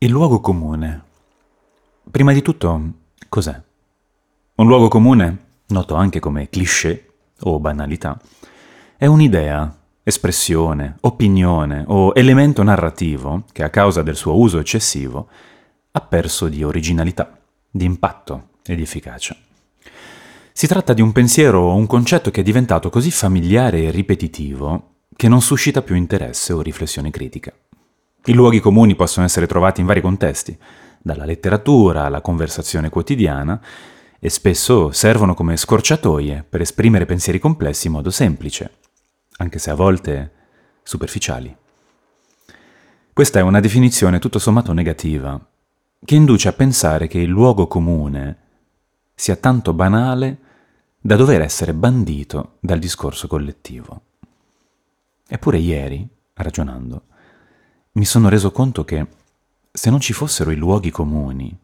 Il luogo comune. Prima di tutto, cos'è? Un luogo comune, noto anche come cliché o banalità, è un'idea, espressione, opinione o elemento narrativo che a causa del suo uso eccessivo ha perso di originalità, di impatto e di efficacia. Si tratta di un pensiero o un concetto che è diventato così familiare e ripetitivo che non suscita più interesse o riflessione critica. I luoghi comuni possono essere trovati in vari contesti, dalla letteratura alla conversazione quotidiana, e spesso servono come scorciatoie per esprimere pensieri complessi in modo semplice, anche se a volte superficiali. Questa è una definizione tutto sommato negativa, che induce a pensare che il luogo comune sia tanto banale da dover essere bandito dal discorso collettivo. Eppure ieri, ragionando, mi sono reso conto che se non ci fossero i luoghi comuni,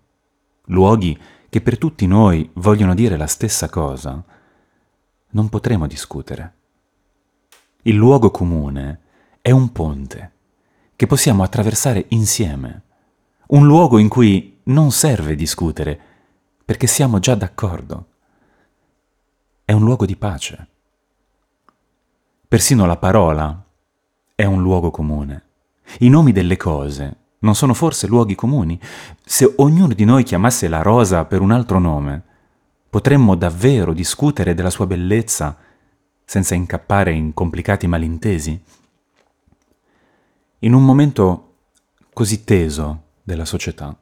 luoghi che per tutti noi vogliono dire la stessa cosa, non potremo discutere. Il luogo comune è un ponte che possiamo attraversare insieme, un luogo in cui non serve discutere perché siamo già d'accordo. È un luogo di pace. Persino la parola è un luogo comune. I nomi delle cose non sono forse luoghi comuni? Se ognuno di noi chiamasse la rosa per un altro nome, potremmo davvero discutere della sua bellezza senza incappare in complicati malintesi? In un momento così teso della società,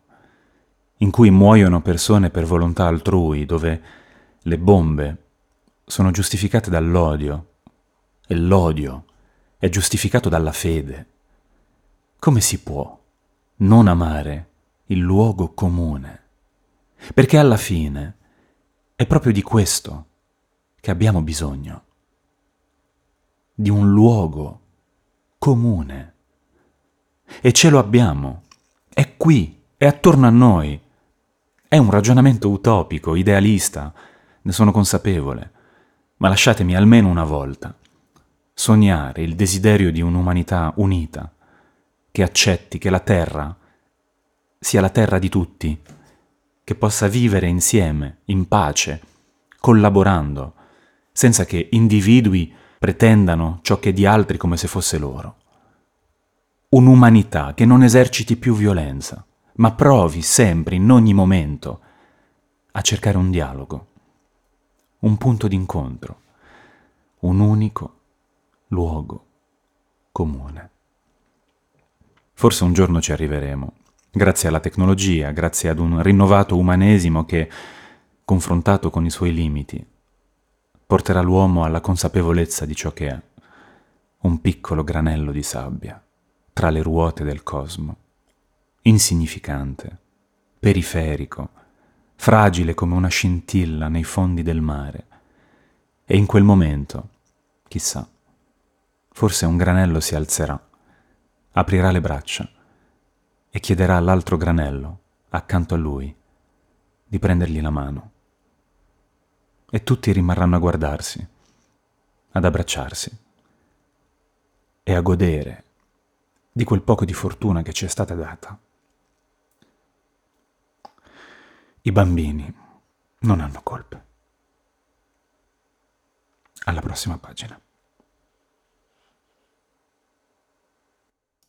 in cui muoiono persone per volontà altrui, dove le bombe sono giustificate dall'odio e l'odio è giustificato dalla fede, come si può non amare il luogo comune? Perché alla fine è proprio di questo che abbiamo bisogno, di un luogo comune. E ce lo abbiamo, è qui, è attorno a noi. È un ragionamento utopico, idealista, ne sono consapevole, ma lasciatemi almeno una volta sognare il desiderio di un'umanità unita che accetti che la terra sia la terra di tutti, che possa vivere insieme, in pace, collaborando, senza che individui pretendano ciò che è di altri come se fosse loro. Un'umanità che non eserciti più violenza, ma provi sempre, in ogni momento, a cercare un dialogo, un punto d'incontro, un unico luogo comune. Forse un giorno ci arriveremo, grazie alla tecnologia, grazie ad un rinnovato umanesimo che, confrontato con i suoi limiti, porterà l'uomo alla consapevolezza di ciò che è, un piccolo granello di sabbia tra le ruote del cosmo, insignificante, periferico, fragile come una scintilla nei fondi del mare. E in quel momento, chissà, forse un granello si alzerà aprirà le braccia e chiederà all'altro granello, accanto a lui, di prendergli la mano. E tutti rimarranno a guardarsi, ad abbracciarsi e a godere di quel poco di fortuna che ci è stata data. I bambini non hanno colpe. Alla prossima pagina.